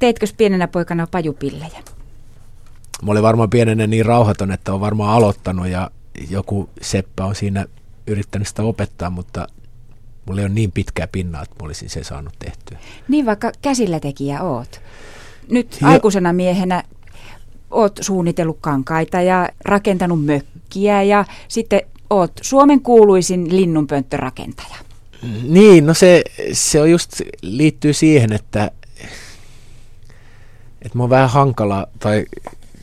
Teitkö pienenä poikana pajupillejä? Mä olin varmaan pienenä niin rauhaton, että on varmaan aloittanut ja joku seppä on siinä yrittänyt sitä opettaa, mutta mulla ei ole niin pitkää pinnaa, että mä olisin se saanut tehtyä. Niin vaikka käsillä tekijä oot. Nyt jo. aikuisena miehenä oot suunnitellut kankaita ja rakentanut mökkiä ja sitten oot Suomen kuuluisin linnunpönttörakentaja. Niin, no se, se on just liittyy siihen, että, että mä oon vähän hankala tai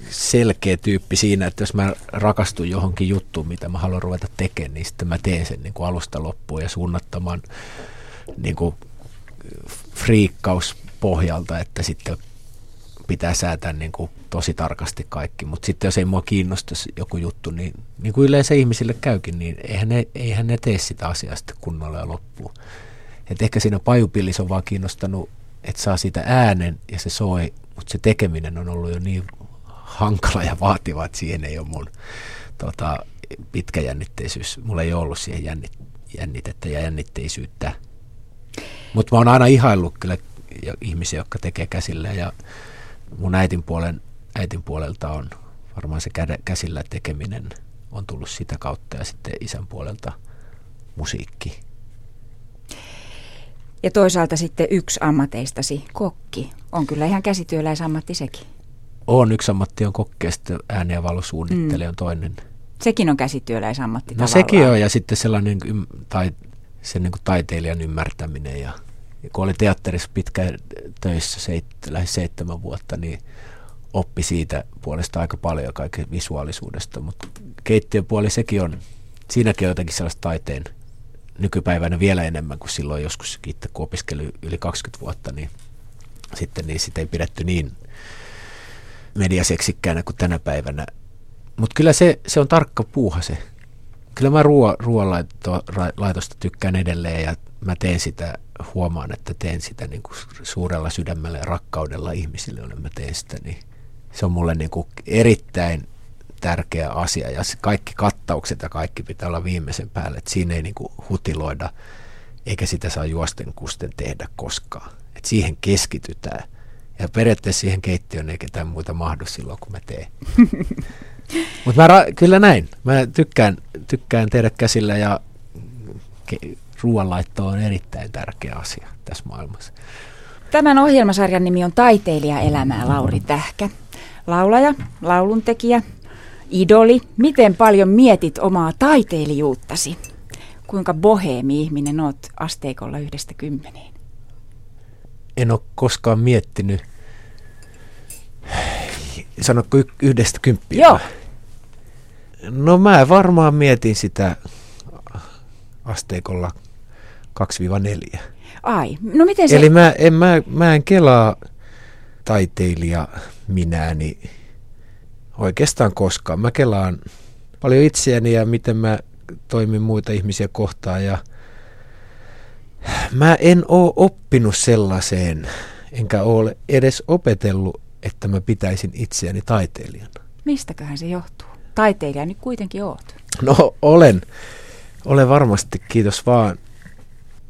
selkeä tyyppi siinä, että jos mä rakastun johonkin juttuun, mitä mä haluan ruveta tekemään, niin sitten mä teen sen niin kuin alusta loppuun ja suunnattoman niin kuin friikkaus pohjalta, että sitten pitää säätää niin kuin tosi tarkasti kaikki. Mutta sitten jos ei mua kiinnostaisi joku juttu, niin, niin kuin yleensä ihmisille käykin, niin eihän ne, eihän ne tee sitä asiaa sitten kunnolla ja loppuun. Et ehkä siinä pajupillissä on vaan kiinnostanut, että saa siitä äänen ja se soi, mutta se tekeminen on ollut jo niin hankala ja vaativa, että siihen ei ole mun tota, pitkäjännitteisyys. Mulla ei ollut siihen jännit, jännitettä ja jännitteisyyttä. Mutta mä oon aina ihaillut kyllä ihmisiä, jotka tekee käsillä ja mun äitin, puolen, äitin puolelta on varmaan se käsillä tekeminen on tullut sitä kautta ja sitten isän puolelta musiikki. Ja toisaalta sitten yksi ammateistasi, kokki, on kyllä ihan käsityöläisammatti sekin. On, yksi ammatti on kokki ja sitten ääni- ja valosuunnittelija mm. on toinen. Sekin on käsityöläisammatti No tavallaan. sekin on ja sitten sellainen tai, sen niin kuin taiteilijan ymmärtäminen ja kun oli teatterissa pitkään töissä seit, lähes seitsemän vuotta, niin oppi siitä puolesta aika paljon kaiken visuaalisuudesta, mutta keittiöpuoli sekin on, siinäkin on jotenkin sellaista taiteen nykypäivänä vielä enemmän kuin silloin joskus itse, kun opiskeli yli 20 vuotta, niin sitten niin sitä ei pidetty niin mediaseksikkäänä kuin tänä päivänä. Mutta kyllä se, se on tarkka puuha se. Kyllä mä ruo, ruoanlaitosta tykkään edelleen ja mä teen sitä, huomaan, että teen sitä niin kuin suurella sydämellä ja rakkaudella ihmisille, joille mä teen sitä, niin se on mulle niin kuin erittäin tärkeä asia ja kaikki kattaukset ja kaikki pitää olla viimeisen päälle, että siinä ei niin kuin hutiloida eikä sitä saa juosten kusten tehdä koskaan. Et siihen keskitytään ja periaatteessa siihen keittiöön ei ketään muita mahdu silloin, kun mä teen. Mutta mä ra- kyllä näin. Mä tykkään, tykkään tehdä käsillä ja ke- ruoanlaitto on erittäin tärkeä asia tässä maailmassa. Tämän ohjelmasarjan nimi on Taiteilija elämää Lauri Tähkä. Laulaja, lauluntekijä, idoli. Miten paljon mietit omaa taiteilijuuttasi? Kuinka boheemi ihminen oot asteikolla yhdestä kymmeneen? En ole koskaan miettinyt, sanotko yhdestä kymppiä? Joo. No mä varmaan mietin sitä asteikolla 2-4. Ai, no miten se... Eli mä en, mä, mä en kelaa taiteilija minäni oikeastaan koskaan. Mä kelaan paljon itseäni ja miten mä toimin muita ihmisiä kohtaan ja mä en oo oppinut sellaiseen, enkä ole edes opetellut, että mä pitäisin itseäni taiteilijana. Mistäköhän se johtuu? Taiteilija nyt kuitenkin oot. No olen. Olen varmasti, kiitos vaan.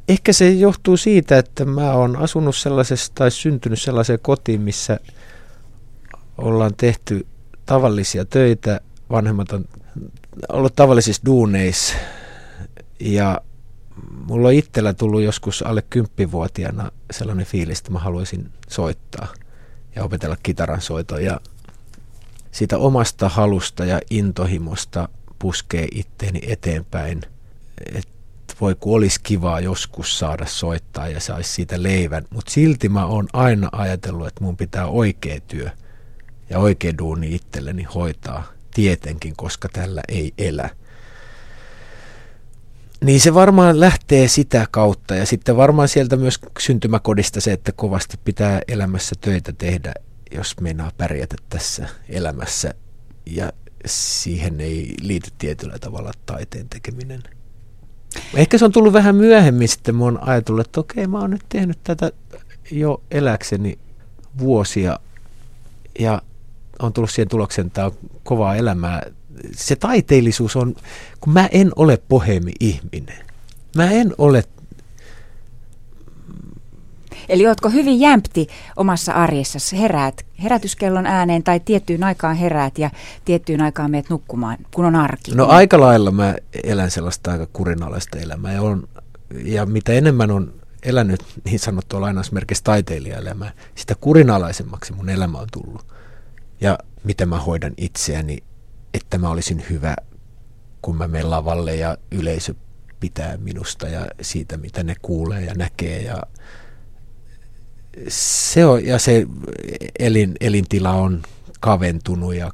Ehkä se johtuu siitä, että mä oon asunut sellaisessa tai syntynyt sellaiseen kotiin, missä ollaan tehty tavallisia töitä. Vanhemmat on ollut tavallisissa duuneissa ja mulla on itsellä tullut joskus alle kymppivuotiaana sellainen fiilis, että mä haluaisin soittaa ja opetella kitaran soitoa ja siitä omasta halusta ja intohimosta puskee itteeni eteenpäin – että voi kun olisi kivaa joskus saada soittaa ja saisi siitä leivän, mutta silti mä oon aina ajatellut, että mun pitää oikea työ ja oikea duuni itselleni hoitaa tietenkin, koska tällä ei elä. Niin se varmaan lähtee sitä kautta ja sitten varmaan sieltä myös syntymäkodista se, että kovasti pitää elämässä töitä tehdä, jos meinaa pärjätä tässä elämässä ja siihen ei liity tietyllä tavalla taiteen tekeminen. Ehkä se on tullut vähän myöhemmin sitten, mä oon ajatellut, että okei, mä oon nyt tehnyt tätä jo eläkseni vuosia ja on tullut siihen tulokseen, että tämä on kovaa elämää. Se taiteellisuus on, kun mä en ole pohemi ihminen. Mä en ole Eli ootko hyvin jämpti omassa arjessasi? Heräät herätyskellon ääneen tai tiettyyn aikaan heräät ja tiettyyn aikaan meet nukkumaan, kun on arki? No aika lailla mä elän sellaista aika kurinalaista elämää ja, on, ja mitä enemmän on elänyt niin sanottua lainausmerkistä taiteilijaelämää, sitä kurinalaisemmaksi mun elämä on tullut. Ja miten mä hoidan itseäni, että mä olisin hyvä, kun mä menen lavalle ja yleisö pitää minusta ja siitä, mitä ne kuulee ja näkee. Ja se, on, ja se elin, elintila on kaventunut ja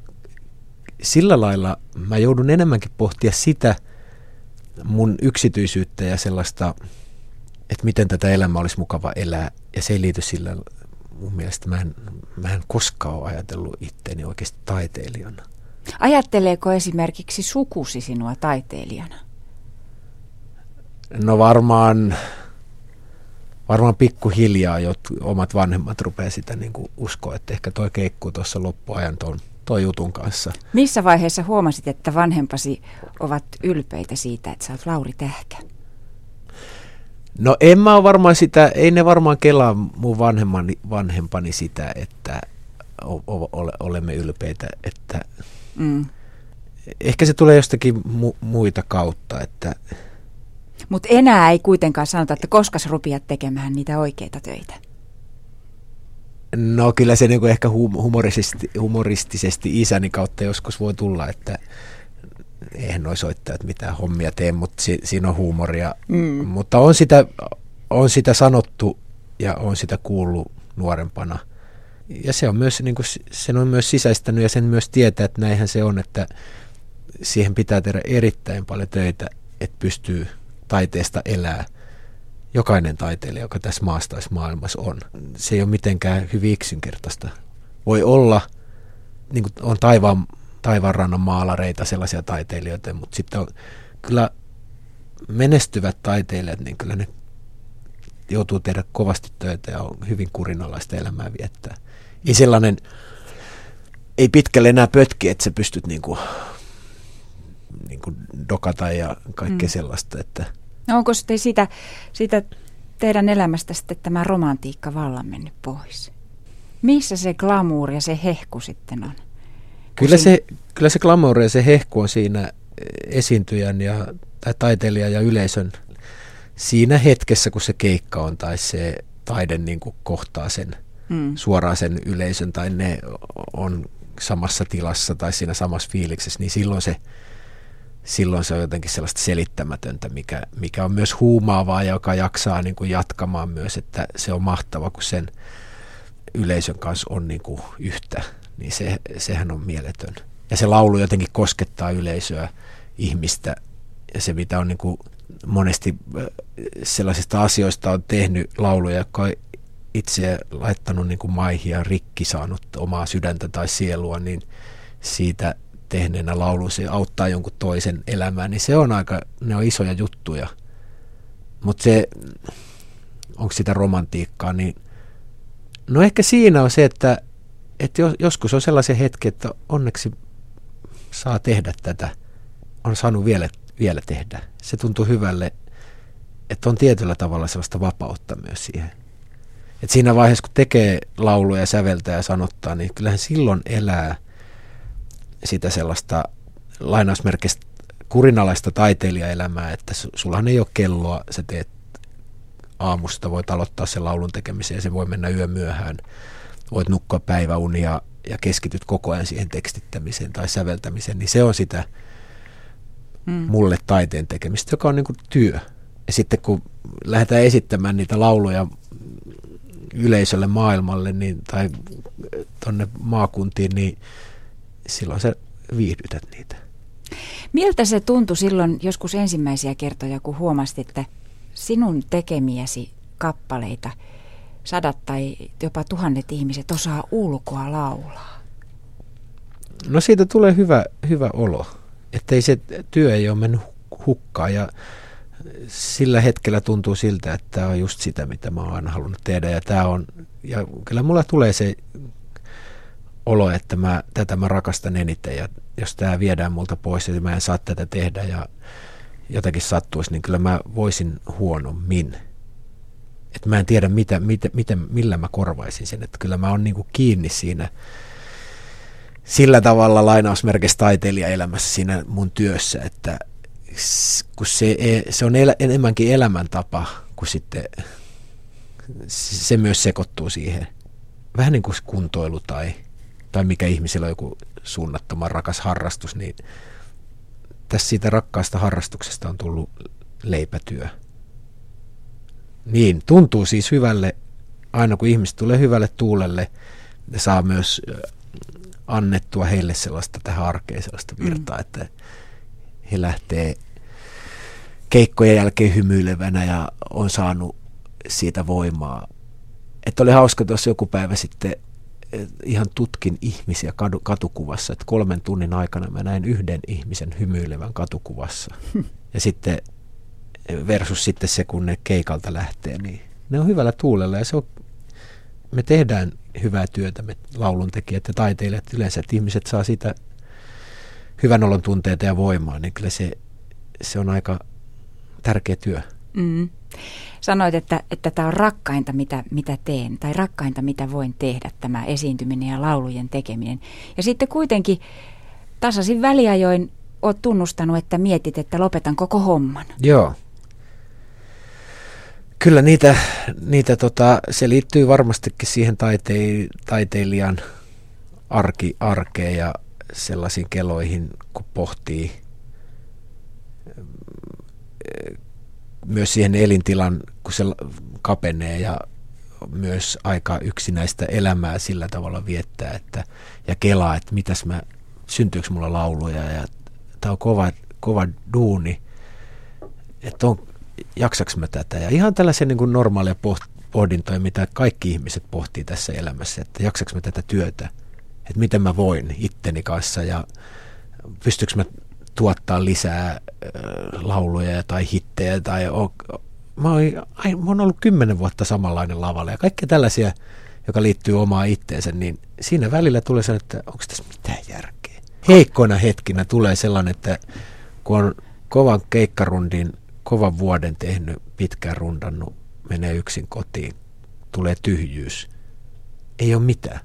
sillä lailla mä joudun enemmänkin pohtia sitä mun yksityisyyttä ja sellaista, että miten tätä elämää olisi mukava elää. Ja se ei liity sillä, mun mielestä mä en, mä en koskaan ole ajatellut itteeni oikeasti taiteilijana. Ajatteleeko esimerkiksi sukusi sinua taiteilijana? No varmaan, varmaan pikkuhiljaa jo omat vanhemmat rupeaa sitä niin kuin uskoa, että ehkä toi keikkuu tuossa loppuajan tuon toi jutun kanssa. Missä vaiheessa huomasit, että vanhempasi ovat ylpeitä siitä, että sä oot Lauri Tähkä? No en mä ole varmaan sitä, ei ne varmaan kelaa mun vanhempani, vanhempani sitä, että o, o, ole, olemme ylpeitä, että mm. ehkä se tulee jostakin mu, muita kautta, että mutta enää ei kuitenkaan sanota, että koska sä rupiat tekemään niitä oikeita töitä. No kyllä se niinku ehkä humoristisesti, humoristisesti isäni kautta joskus voi tulla, että eihän noi soittajat mitään hommia tee, mutta si, siinä on huumoria. Mm. Mutta on sitä, on sitä sanottu ja on sitä kuullut nuorempana. Ja se on myös, niin kuin, sen on myös sisäistänyt ja sen myös tietää, että näinhän se on, että siihen pitää tehdä erittäin paljon töitä, että pystyy taiteesta elää jokainen taiteilija, joka tässä maailmassa on. Se ei ole mitenkään hyvin yksinkertaista. Voi olla, niin kuin on taivaan, taivaanrannan maalareita, sellaisia taiteilijoita, mutta sitten on kyllä menestyvät taiteilijat, niin kyllä ne joutuu tehdä kovasti töitä ja on hyvin kurinalaista elämää viettää. Ei sellainen, ei pitkälle enää pötki, että sä pystyt niinku, niinku dokata ja kaikkea mm. sellaista, että – No onko sitten sitä, sitä teidän elämästä sitten tämä romantiikka vallan mennyt pois? Missä se glamour ja se hehku sitten on? Kyllä se, kyllä se glamour ja se hehku on siinä esiintyjän ja, tai taiteilijan ja yleisön siinä hetkessä, kun se keikka on tai se taide niin kuin kohtaa sen mm. suoraan sen yleisön tai ne on samassa tilassa tai siinä samassa fiiliksessä, niin silloin se silloin se on jotenkin sellaista selittämätöntä, mikä, mikä on myös huumaavaa ja joka jaksaa niin kuin jatkamaan myös, että se on mahtava, kun sen yleisön kanssa on niin kuin yhtä, niin se, sehän on mieletön. Ja se laulu jotenkin koskettaa yleisöä, ihmistä, ja se mitä on niin kuin monesti äh, sellaisista asioista on tehnyt lauluja, jotka on itse laittanut niin kuin maihin ja rikki saanut omaa sydäntä tai sielua, niin siitä tehneenä laulun, se auttaa jonkun toisen elämään, niin se on aika, ne on isoja juttuja. Mutta se, onko sitä romantiikkaa, niin no ehkä siinä on se, että, että joskus on sellaisia hetki, että onneksi saa tehdä tätä, on saanut vielä, vielä tehdä. Se tuntuu hyvälle, että on tietyllä tavalla sellaista vapautta myös siihen. Et siinä vaiheessa, kun tekee lauluja, säveltää ja sanottaa, niin kyllähän silloin elää sitä sellaista lainausmerkistä kurinalaista taiteilijaelämää, että sullahan ei ole kelloa, sä teet aamusta, voit aloittaa sen laulun tekemisen ja se voi mennä yö myöhään. Voit nukkua päiväunia ja keskityt koko ajan siihen tekstittämiseen tai säveltämiseen, niin se on sitä mm. mulle taiteen tekemistä, joka on niin kuin työ. Ja sitten kun lähdetään esittämään niitä lauluja yleisölle maailmalle niin, tai tuonne maakuntiin, niin silloin sä viihdytät niitä. Miltä se tuntui silloin joskus ensimmäisiä kertoja, kun huomasit, että sinun tekemiäsi kappaleita sadat tai jopa tuhannet ihmiset osaa ulkoa laulaa? No siitä tulee hyvä, hyvä olo, ettei se työ ei ole mennyt hukkaan ja sillä hetkellä tuntuu siltä, että tämä on just sitä, mitä mä oon halunnut tehdä ja tämä on, ja kyllä mulla tulee se olo, että mä, tätä mä rakastan eniten ja jos tämä viedään multa pois ja mä en saa tätä tehdä ja jotakin sattuisi, niin kyllä mä voisin huonommin. Että mä en tiedä, mitä, mitä, miten, millä mä korvaisin sen. Että kyllä mä oon niin kiinni siinä sillä tavalla lainausmerkeissä taiteilijaelämässä siinä mun työssä, että kun se, e, se on elä, enemmänkin elämäntapa kuin sitten se myös sekoittuu siihen. Vähän niin kuin kuntoilu tai, tai mikä ihmisillä on joku suunnattoman rakas harrastus, niin tässä siitä rakkaasta harrastuksesta on tullut leipätyö. Niin, tuntuu siis hyvälle, aina kun ihmiset tulee hyvälle tuulelle, ne saa myös annettua heille sellaista tähän arkeen sellaista mm. virtaa, mm. että he lähtee keikkojen jälkeen hymyilevänä ja on saanut siitä voimaa. Että oli hauska tuossa joku päivä sitten, ihan tutkin ihmisiä kadu, katukuvassa, että kolmen tunnin aikana mä näin yhden ihmisen hymyilevän katukuvassa. Ja sitten versus sitten se, kun ne keikalta lähtee, niin ne on hyvällä tuulella ja se on, me tehdään hyvää työtä, me lauluntekijät ja taiteilijat yleensä, että ihmiset saa siitä hyvän olon tunteita ja voimaa, niin kyllä se, se on aika tärkeä työ. Mm. Sanoit, että, että tämä on rakkainta, mitä, mitä teen, tai rakkainta, mitä voin tehdä, tämä esiintyminen ja laulujen tekeminen. Ja sitten kuitenkin tasaisin väliajoin oot tunnustanut, että mietit, että lopetan koko homman. Joo. Kyllä niitä, niitä tota, se liittyy varmastikin siihen taite, taiteilijan arki, arkeen ja sellaisiin keloihin, kun pohtii myös siihen elintilan, kun se kapenee ja myös aika yksinäistä elämää sillä tavalla viettää, että, ja kelaa, että mitäs mä, syntyykö mulla lauluja, ja tämä on kova, kova duuni, että on, jaksaks mä tätä, ja ihan tällaisia niin kuin normaaleja pohdintoja, mitä kaikki ihmiset pohtii tässä elämässä, että jaksaks mä tätä työtä, että miten mä voin itteni kanssa, ja pystyykö mä tuottaa lisää äh, lauluja tai hittejä. Tai mä, oon, ai, mä oon ollut kymmenen vuotta samanlainen lavalle ja kaikkea tällaisia, joka liittyy omaan itteensä, niin siinä välillä tulee se, että onko tässä mitään järkeä. Heikkoina hetkinä tulee sellainen, että kun on kovan keikkarundin, kovan vuoden tehnyt, pitkään rundannut, menee yksin kotiin, tulee tyhjyys. Ei ole mitään.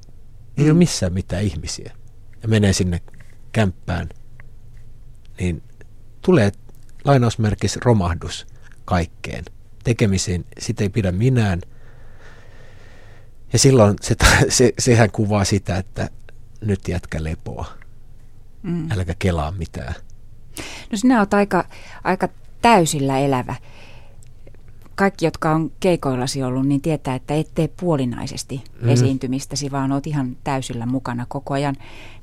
Ei mm. ole missään mitään ihmisiä. Ja menee sinne kämppään niin tulee lainausmerkis romahdus kaikkeen. Tekemisiin sitä ei pidä minään. Ja silloin se, se, sehän kuvaa sitä, että nyt jätkä lepoa. Mm. Äläkä kelaa mitään. No sinä olet aika, aika täysillä elävä kaikki, jotka on keikoillasi ollut, niin tietää, että et tee puolinaisesti mm. esiintymistäsi, vaan oot ihan täysillä mukana koko ajan.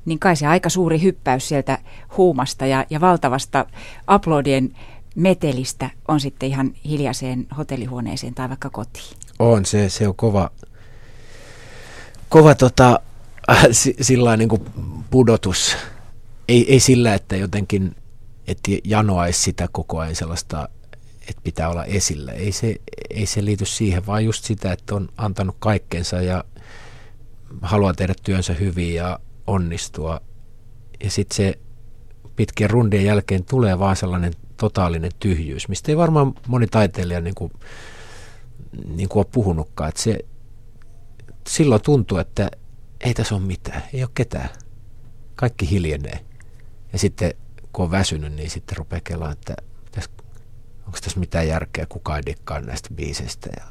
Niin kai se aika suuri hyppäys sieltä huumasta ja, ja valtavasta aplodien metelistä on sitten ihan hiljaiseen hotellihuoneeseen tai vaikka kotiin. On, se, se on kova, kova tota, äh, sillä niin kuin pudotus. Ei, ei sillä, että jotenkin että janoaisi sitä koko ajan sellaista että pitää olla esillä. Ei se, ei se liity siihen, vaan just sitä, että on antanut kaikkensa ja haluaa tehdä työnsä hyvin ja onnistua. Ja sitten se pitkien rundien jälkeen tulee vaan sellainen totaalinen tyhjyys, mistä ei varmaan moni taiteilija niin kuin, niin kuin ole puhunutkaan. Että se, silloin tuntuu, että ei tässä ole mitään, ei ole ketään. Kaikki hiljenee. Ja sitten kun on väsynyt, niin sitten rupeaa kelaa, että onko tässä mitään järkeä, kukaan ei dikkaa näistä biiseistä. Ja,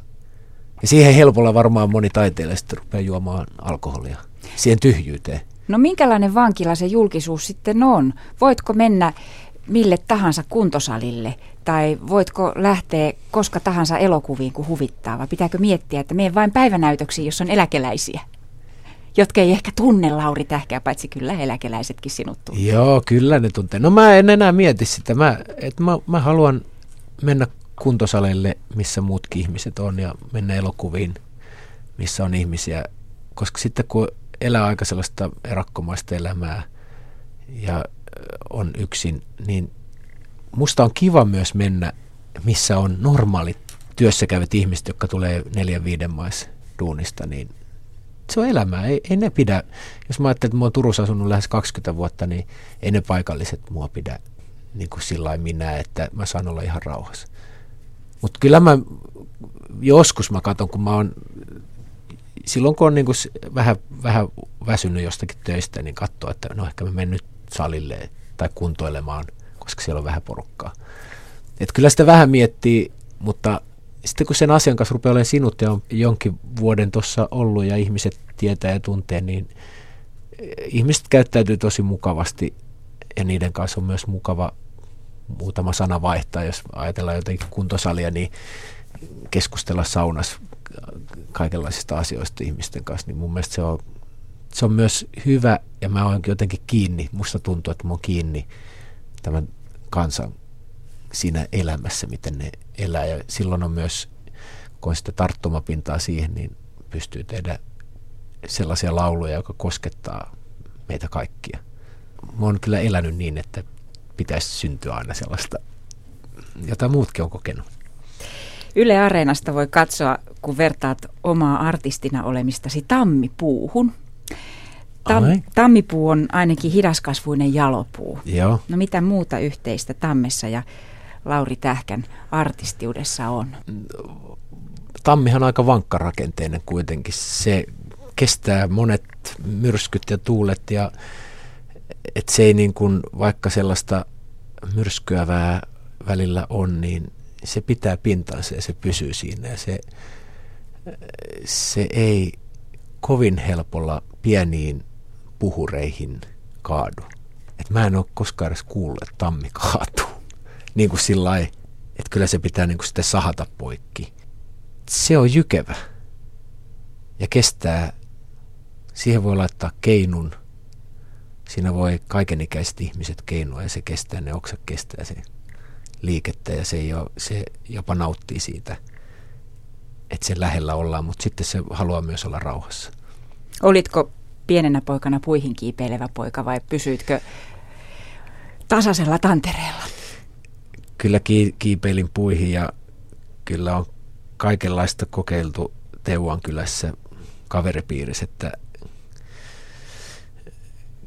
ja siihen helpolla varmaan moni taiteilija sitten rupeaa juomaan alkoholia, siihen tyhjyyteen. No minkälainen vankila se julkisuus sitten on? Voitko mennä mille tahansa kuntosalille tai voitko lähteä koska tahansa elokuviin, kun huvittaa, vai pitääkö miettiä, että menen vain päivänäytöksiin, jos on eläkeläisiä? Jotka ei ehkä tunne Lauri Tähkää, paitsi kyllä eläkeläisetkin sinut tuntee. Joo, kyllä ne tuntee. No mä en enää mieti sitä. Mä, et mä, mä haluan mennä kuntosaleille, missä muutkin ihmiset on ja mennä elokuviin, missä on ihmisiä. Koska sitten kun elää aika sellaista erakkomaista elämää ja on yksin, niin musta on kiva myös mennä, missä on normaalit työssäkäyvät ihmiset, jotka tulee neljän viiden maissa duunista, niin se on elämää. Ei, ei ne pidä, jos mä ajattelen, että mä oon Turussa asunut lähes 20 vuotta, niin ei ne paikalliset mua pidä niin kuin sillä minä, että mä saan olla ihan rauhassa. Mutta kyllä mä joskus mä katson, kun mä oon, silloin kun on niin kuin vähän, vähän väsynyt jostakin töistä, niin katsoo, että no ehkä mä menen nyt salille tai kuntoilemaan, koska siellä on vähän porukkaa. Et kyllä sitä vähän miettii, mutta sitten kun sen asian kanssa rupeaa olemaan sinut ja on jonkin vuoden tuossa ollut ja ihmiset tietää ja tuntee, niin ihmiset käyttäytyy tosi mukavasti ja niiden kanssa on myös mukava muutama sana vaihtaa, jos ajatellaan jotenkin kuntosalia, niin keskustella saunas kaikenlaisista asioista ihmisten kanssa, niin mun mielestä se on, se on myös hyvä ja mä oon jotenkin kiinni, musta tuntuu, että mä oon kiinni tämän kansan siinä elämässä, miten ne elää ja silloin on myös, kun on sitä tarttumapintaa siihen, niin pystyy tehdä sellaisia lauluja, jotka koskettaa meitä kaikkia. Mä oon kyllä elänyt niin, että pitäisi syntyä aina sellaista, jota muutkin on kokenut. Yle Areenasta voi katsoa, kun vertaat omaa artistina olemistasi tammipuuhun. Tam, tammipuu on ainakin hidaskasvuinen jalopuu. Joo. No mitä muuta yhteistä tammessa ja Lauri Tähkän artistiudessa on? Tammihan on aika vankkarakenteinen kuitenkin. Se kestää monet myrskyt ja tuulet ja et se ei niin kuin, vaikka sellaista myrskyävää välillä on, niin se pitää pintansa ja se pysyy siinä ja se, se ei kovin helpolla pieniin puhureihin kaadu. Et mä en ole koskaan edes kuullut, että tammi kaatuu. Niin kuin sillä että kyllä se pitää niin kuin sitten sahata poikki. Se on jykevä ja kestää, siihen voi laittaa keinun, siinä voi kaikenikäiset ihmiset keinua ja se kestää, ne oksat kestää se liikettä ja se, jo, se jopa nauttii siitä, että sen lähellä ollaan, mutta sitten se haluaa myös olla rauhassa. Olitko pienenä poikana puihin kiipeilevä poika vai pysyitkö tasaisella tantereella? Kyllä ki- kiipeilin puihin ja kyllä on kaikenlaista kokeiltu Teuan kylässä kaveripiirissä, että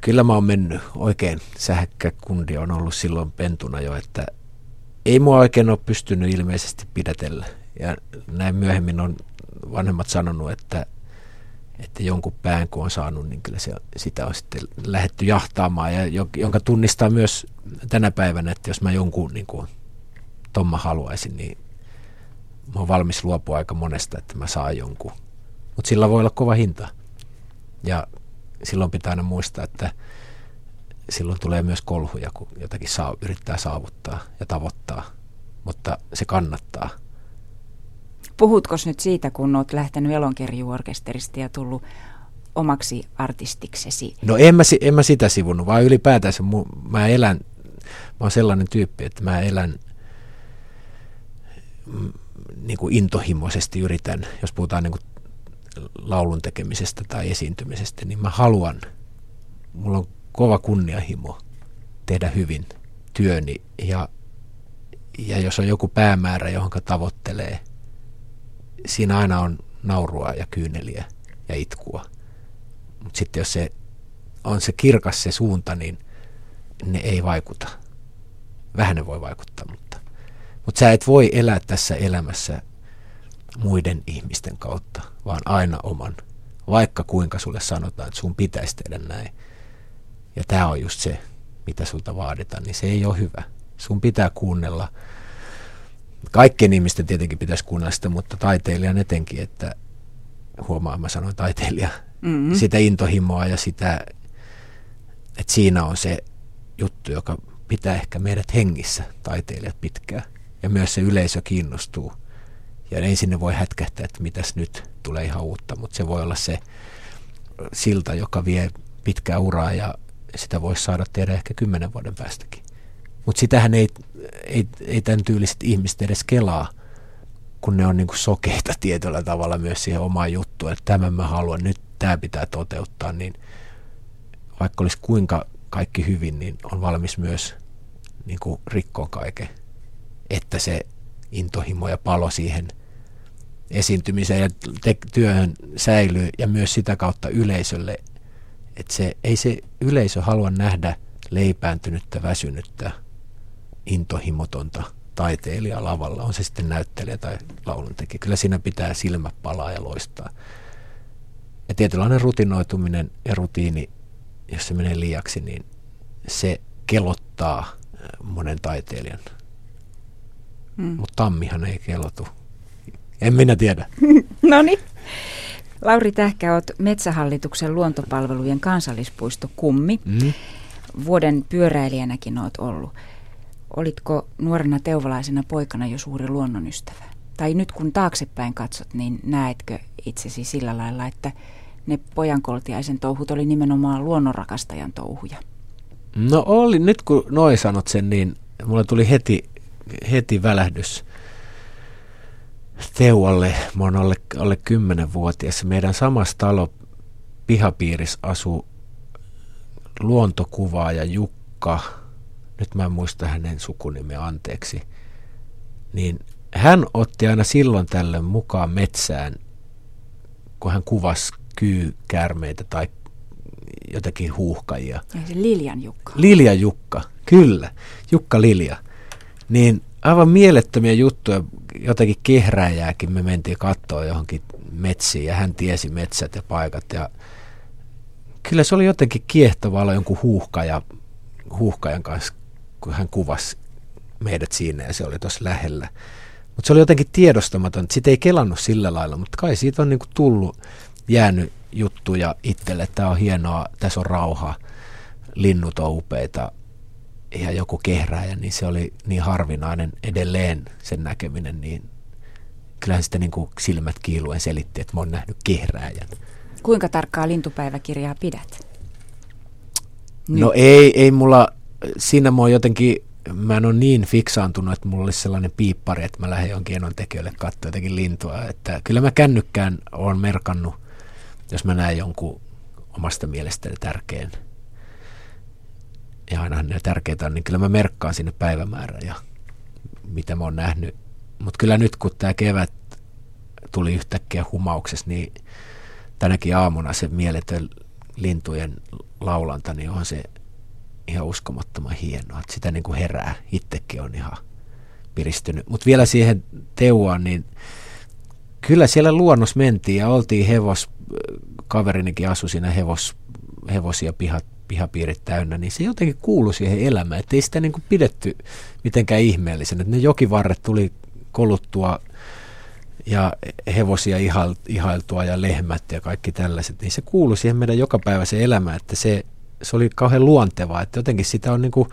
kyllä mä oon mennyt oikein sähäkkä kundi on ollut silloin pentuna jo, että ei mua oikein ole pystynyt ilmeisesti pidätellä. Ja näin myöhemmin on vanhemmat sanonut, että, että jonkun pään kun on saanut, niin kyllä se, sitä on sitten lähetty jahtaamaan. Ja jonka tunnistaa myös tänä päivänä, että jos mä jonkun niin kuin Tomma haluaisin, niin mä oon valmis luopua aika monesta, että mä saan jonkun. Mutta sillä voi olla kova hinta. Ja silloin pitää aina muistaa, että silloin tulee myös kolhuja, kun jotakin saa, yrittää saavuttaa ja tavoittaa, mutta se kannattaa. Puhutko nyt siitä, kun olet lähtenyt elonkerjuorkesterista ja tullut omaksi artistiksesi? No en mä, en mä sitä sivunut, vaan ylipäätänsä mä elän, mä oon sellainen tyyppi, että mä elän niin kuin intohimoisesti yritän, jos puhutaan niin kuin laulun tekemisestä tai esiintymisestä, niin mä haluan, mulla on kova kunnianhimo tehdä hyvin työni ja, ja jos on joku päämäärä, johon tavoittelee, siinä aina on naurua ja kyyneliä ja itkua. Mutta sitten jos se on se kirkas se suunta, niin ne ei vaikuta. Vähän ne voi vaikuttaa, mutta, mutta sä et voi elää tässä elämässä muiden ihmisten kautta, vaan aina oman. Vaikka kuinka sulle sanotaan, että sun pitäisi tehdä näin. Ja tämä on just se, mitä sulta vaaditaan, niin se ei ole hyvä. Sun pitää kuunnella, kaikkien ihmisten tietenkin pitäisi kuunnella sitä, mutta taiteilijan etenkin, että huomaa, mä sanoin taiteilija, mm-hmm. sitä intohimoa ja sitä, että siinä on se juttu, joka pitää ehkä meidät hengissä, taiteilijat pitkään. Ja myös se yleisö kiinnostuu. Ja ei sinne voi hätkähtää, että mitäs nyt tulee ihan uutta, mutta se voi olla se silta, joka vie pitkää uraa ja sitä voisi saada tehdä ehkä kymmenen vuoden päästäkin. Mutta sitähän ei, ei, ei tämän tyyliset ihmiset edes kelaa, kun ne on niinku sokeita tietyllä tavalla myös siihen omaan juttuun, että tämän mä haluan, nyt tämä pitää toteuttaa, niin vaikka olisi kuinka kaikki hyvin, niin on valmis myös niin kuin rikkoa kaiken, että se intohimo ja palo siihen esiintymiseen ja te- työhön säilyy ja myös sitä kautta yleisölle että se, ei se yleisö halua nähdä leipääntynyttä, väsynyttä, intohimotonta taiteilija lavalla, on se sitten näyttelijä tai lauluntekijä. Kyllä siinä pitää silmä palaa ja loistaa. Ja tietynlainen rutinoituminen ja rutiini, jos se menee liiaksi, niin se kelottaa monen taiteilijan. Mm. Mutta tammihan ei kelotu. En minä tiedä. no niin. Lauri Tähkä, olet Metsähallituksen luontopalvelujen kansallispuisto Kummi. Mm. Vuoden pyöräilijänäkin olet ollut. Olitko nuorena teuvalaisena poikana jo suuri luonnonystävä? Tai nyt kun taaksepäin katsot, niin näetkö itsesi sillä lailla, että ne pojankoltiaisen touhut oli nimenomaan luonnonrakastajan touhuja? No oli, nyt kun noin sanot sen, niin mulle tuli heti, heti välähdys Teualle. Mä oon alle, alle 10-vuotias. Meidän samassa talo pihapiirissä asuu luontokuvaaja Jukka, nyt mä en muista hänen sukunimeä anteeksi, niin hän otti aina silloin tällöin mukaan metsään, kun hän kuvasi kyykärmeitä tai jotakin huuhkajia. Ja se Liljan Jukka. Liljan Jukka, kyllä. Jukka Lilja. Niin aivan mielettömiä juttuja, jotakin kehräjääkin me mentiin katsoa johonkin metsiin ja hän tiesi metsät ja paikat ja kyllä se oli jotenkin kiehtovaa olla jonkun huuhkaja, huuhkajan kanssa, kun hän kuvasi meidät siinä ja se oli tuossa lähellä. Mutta se oli jotenkin tiedostamaton, että sitä ei kelannut sillä lailla, mutta kai siitä on niinku tullut, jäänyt juttuja itselle, että tämä on hienoa, tässä on rauha, linnut on upeita ja joku kehrääjä, niin se oli niin harvinainen edelleen sen näkeminen, niin kyllähän sitä niin kuin silmät kiiluen selitti, että mä oon nähnyt kehrääjän. Kuinka tarkkaa lintupäiväkirjaa pidät? Nyt. No ei, ei mulla, siinä mä oon jotenkin, mä en ole niin fiksaantunut, että mulla olisi sellainen piippari, että mä lähden jonkin tekijöille katsoa jotenkin lintua. Että kyllä mä kännykkään on merkannut, jos mä näen jonkun omasta mielestäni tärkeän. Ja aina ne tärkeitä on, niin kyllä mä merkkaan sinne päivämäärän ja mitä mä oon nähnyt. Mutta kyllä nyt kun tämä kevät tuli yhtäkkiä humauksessa, niin tänäkin aamuna se mieletön lintujen laulanta, niin on se ihan uskomattoman hienoa. Että sitä niin kuin herää. Itsekin on ihan piristynyt. Mutta vielä siihen teuaan, niin kyllä siellä luonnos mentiin ja oltiin hevos, kaverinikin asui siinä hevos, hevosia pihat, pihapiirit täynnä, niin se jotenkin kuului siihen elämään. Että ei sitä niin kuin pidetty mitenkään ihmeellisen. Että ne jokivarret tuli koluttua ja hevosia ihailtua ja lehmät ja kaikki tällaiset, niin se kuului siihen meidän jokapäiväiseen elämään, että se, se oli kauhean luontevaa, että jotenkin sitä on niin kuin,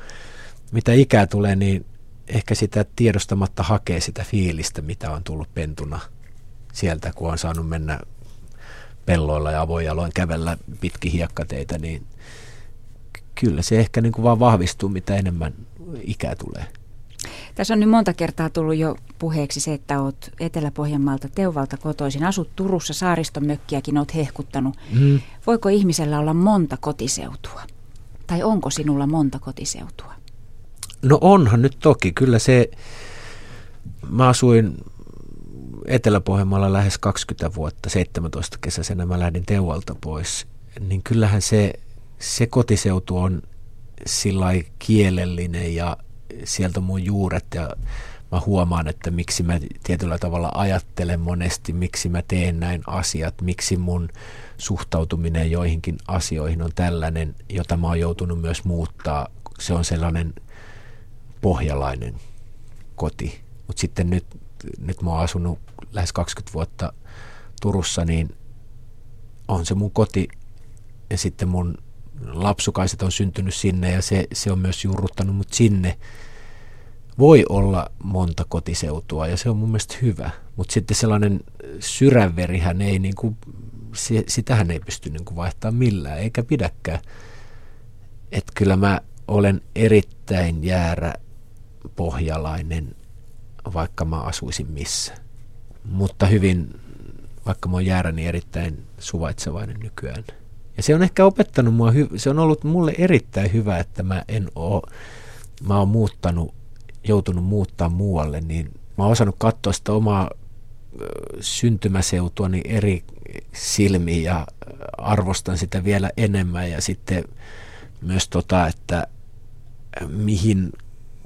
mitä ikää tulee, niin ehkä sitä tiedostamatta hakee sitä fiilistä, mitä on tullut pentuna sieltä, kun on saanut mennä pelloilla ja avojaloin kävellä pitki hiekkateitä, niin kyllä se ehkä niin kuin vaan vahvistuu, mitä enemmän ikää tulee. Tässä on nyt monta kertaa tullut jo puheeksi se, että olet Etelä-Pohjanmaalta Teuvalta kotoisin. Asut Turussa, saaristomökkiäkin olet hehkuttanut. Mm. Voiko ihmisellä olla monta kotiseutua? Tai onko sinulla monta kotiseutua? No onhan nyt toki. Kyllä se, mä asuin Etelä-Pohjanmaalla lähes 20 vuotta, 17 kesäisenä mä lähdin Teuvalta pois. Niin kyllähän se, se kotiseutu on sillä kielellinen ja sieltä mun juuret ja mä huomaan, että miksi mä tietyllä tavalla ajattelen monesti, miksi mä teen näin asiat, miksi mun suhtautuminen joihinkin asioihin on tällainen, jota mä oon joutunut myös muuttaa. Se on sellainen pohjalainen koti. Mutta sitten nyt, nyt mä oon asunut lähes 20 vuotta Turussa, niin on se mun koti ja sitten mun lapsukaiset on syntynyt sinne ja se, se on myös juurruttanut mut sinne. Voi olla monta kotiseutua ja se on mun mielestä hyvä, mutta sitten sellainen sydänverihän ei, niin kuin, sitähän ei pysty niin kuin vaihtaa millään, eikä pidäkään. Että kyllä mä olen erittäin jäärä pohjalainen, vaikka mä asuisin missä. Mutta hyvin, vaikka mä oon jäärä, niin erittäin suvaitsevainen nykyään. Ja se on ehkä opettanut mua, se on ollut mulle erittäin hyvä, että mä en oo, mä oon muuttanut, joutunut muuttaa muualle, niin mä oon osannut katsoa sitä omaa syntymäseutuani eri silmiin ja arvostan sitä vielä enemmän ja sitten myös tota, että mihin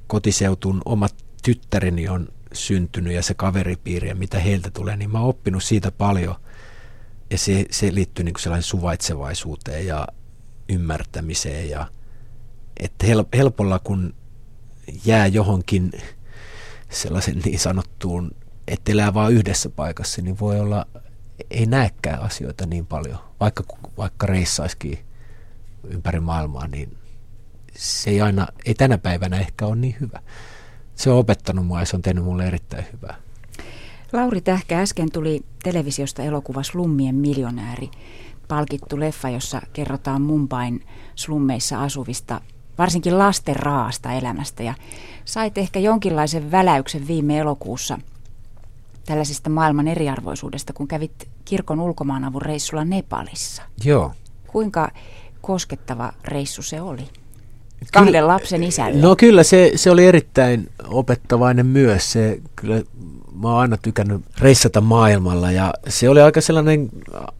kotiseutun omat tyttäreni on syntynyt ja se kaveripiiri ja mitä heiltä tulee, niin mä oon oppinut siitä paljon. Ja se, se liittyy niin sellaisen suvaitsevaisuuteen ja ymmärtämiseen ja että helpolla kun jää johonkin sellaisen niin sanottuun, että elää vain yhdessä paikassa, niin voi olla, ei näekään asioita niin paljon, vaikka, vaikka reissaisikin ympäri maailmaa, niin se ei aina, ei tänä päivänä ehkä ole niin hyvä. Se on opettanut mua ja se on tehnyt mulle erittäin hyvää. Lauri Tähkä äsken tuli televisiosta elokuva Slummien miljonääri, palkittu leffa, jossa kerrotaan Mumbain slummeissa asuvista varsinkin lasten raasta elämästä. Ja sait ehkä jonkinlaisen väläyksen viime elokuussa tällaisesta maailman eriarvoisuudesta, kun kävit kirkon ulkomaanavun reissulla Nepalissa. Joo. Kuinka koskettava reissu se oli? Kahden kyllä, lapsen isälle. No kyllä, se, se oli erittäin opettavainen myös. Se, kyllä, mä oon aina tykännyt reissata maailmalla ja se oli aika sellainen,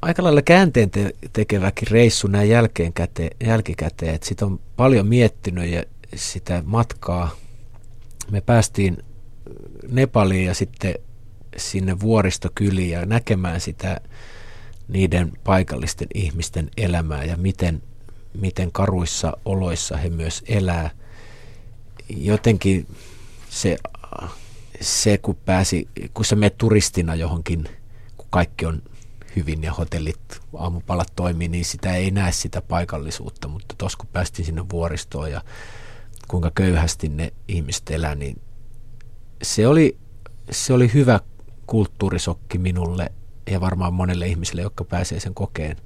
aika lailla käänteen te- tekeväkin reissu näin jälkeen käte, jälkikäteen. Että sit on paljon miettinyt ja sitä matkaa. Me päästiin Nepaliin ja sitten sinne vuoristokyliin ja näkemään sitä niiden paikallisten ihmisten elämää ja miten, miten karuissa oloissa he myös elää. Jotenkin se, se kun pääsi, kun sä menet turistina johonkin, kun kaikki on hyvin ja hotellit, aamupalat toimii, niin sitä ei näe sitä paikallisuutta, mutta tuossa kun päästiin sinne vuoristoon ja kuinka köyhästi ne ihmiset elää, niin se oli, se oli hyvä kulttuurisokki minulle ja varmaan monelle ihmiselle, jotka pääsee sen kokeen.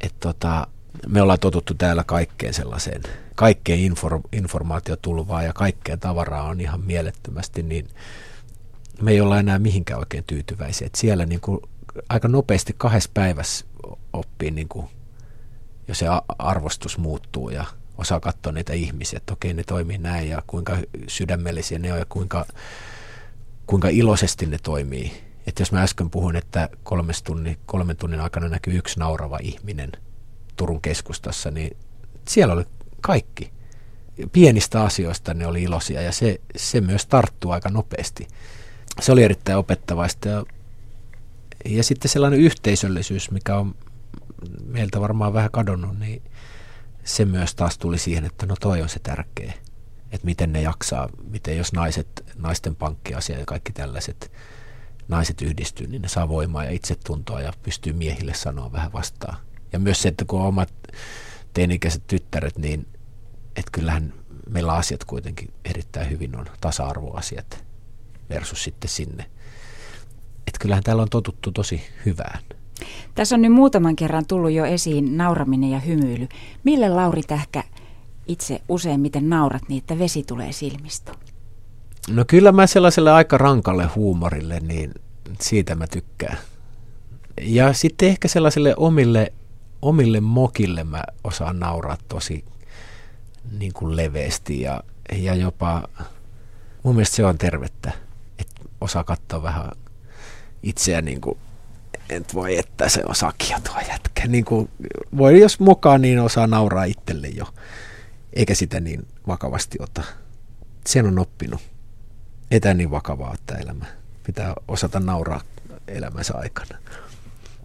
Että tota, me ollaan totuttu täällä kaikkeen sellaiseen, kaikkeen inform, informaatiotulvaa ja kaikkea tavaraa on ihan mielettömästi, niin me ei olla enää mihinkään oikein tyytyväisiä. Et siellä niin kuin aika nopeasti kahdessa päivässä oppii, niin kuin, jo se arvostus muuttuu ja osaa katsoa niitä ihmisiä, että okei ne toimii näin ja kuinka sydämellisiä ne on ja kuinka, kuinka iloisesti ne toimii että jos mä äsken puhuin, että kolmes tunnin, kolmen tunnin aikana näkyy yksi naurava ihminen Turun keskustassa, niin siellä oli kaikki. Pienistä asioista ne oli iloisia ja se, se myös tarttuu aika nopeasti. Se oli erittäin opettavaista ja, ja sitten sellainen yhteisöllisyys, mikä on meiltä varmaan vähän kadonnut, niin se myös taas tuli siihen, että no toi on se tärkeä. Että miten ne jaksaa, miten jos naiset, naisten pankkiasia ja kaikki tällaiset naiset yhdistyy, niin ne saa voimaa ja itsetuntoa ja pystyy miehille sanoa vähän vastaan. Ja myös se, että kun on omat teinikäiset tyttäret, niin että kyllähän meillä asiat kuitenkin erittäin hyvin on tasa-arvoasiat versus sitten sinne. Että kyllähän täällä on totuttu tosi hyvään. Tässä on nyt muutaman kerran tullut jo esiin nauraminen ja hymyily. Mille Lauri Tähkä itse useimmiten naurat niin, että vesi tulee silmistä? No kyllä mä sellaiselle aika rankalle huumorille, niin siitä mä tykkään. Ja sitten ehkä sellaiselle omille, omille mokille mä osaan nauraa tosi niin kuin leveästi ja, ja jopa mun mielestä se on tervettä, että osaa katsoa vähän itseä niin kuin, et voi että se on sakia tuo jätkä. Niin kuin, voi jos mokaa, niin osaa nauraa itselle jo, eikä sitä niin vakavasti ota. Sen on oppinut ei tämä niin vakavaa, että elämä pitää osata nauraa elämänsä aikana.